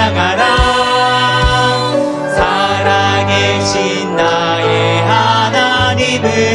찬양하라. 사랑의 신 나의 하나님을